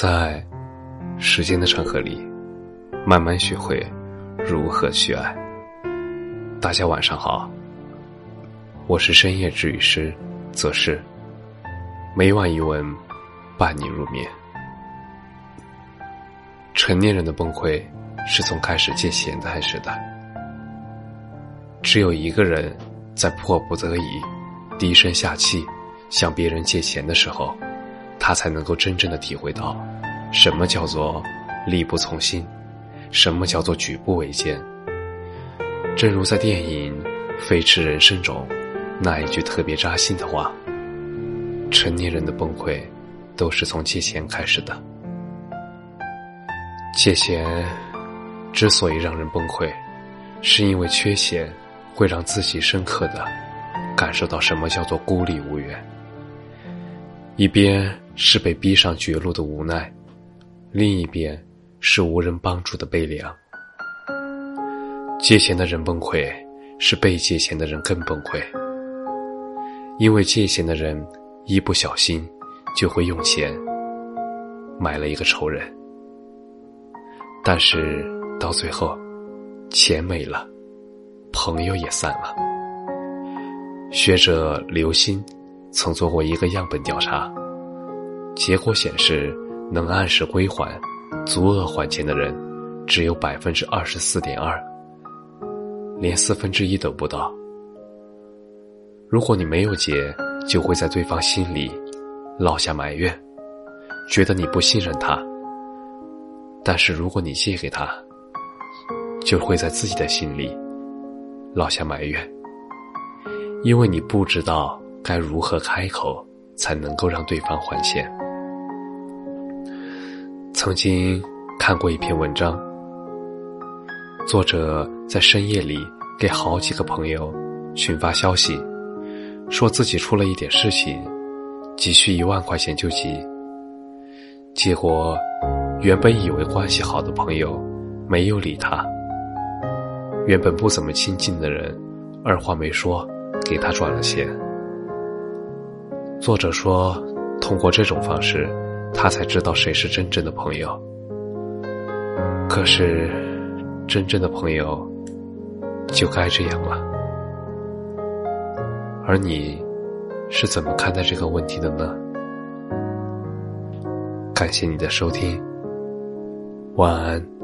在时间的长河里，慢慢学会如何去爱。大家晚上好，我是深夜治愈师则是每晚一文伴你入眠。成年人的崩溃是从开始借钱开始的，只有一个人在迫不得已低声下气向别人借钱的时候。他才能够真正的体会到，什么叫做力不从心，什么叫做举步维艰。正如在电影《飞驰人生》中那一句特别扎心的话：“成年人的崩溃，都是从借钱开始的。借钱之所以让人崩溃，是因为缺钱会让自己深刻的感受到什么叫做孤立无援。”一边是被逼上绝路的无奈，另一边是无人帮助的悲凉。借钱的人崩溃，是被借钱的人更崩溃，因为借钱的人一不小心就会用钱买了一个仇人。但是到最后，钱没了，朋友也散了。学者刘鑫。曾做过一个样本调查，结果显示，能按时归还、足额还钱的人，只有百分之二十四点二，连四分之一都不到。如果你没有借，就会在对方心里落下埋怨，觉得你不信任他；但是如果你借给他，就会在自己的心里落下埋怨，因为你不知道。该如何开口才能够让对方还钱？曾经看过一篇文章，作者在深夜里给好几个朋友群发消息，说自己出了一点事情，急需一万块钱救急。结果，原本以为关系好的朋友没有理他，原本不怎么亲近的人，二话没说给他转了钱。作者说：“通过这种方式，他才知道谁是真正的朋友。可是，真正的朋友就该这样吗。而你是怎么看待这个问题的呢？”感谢你的收听，晚安。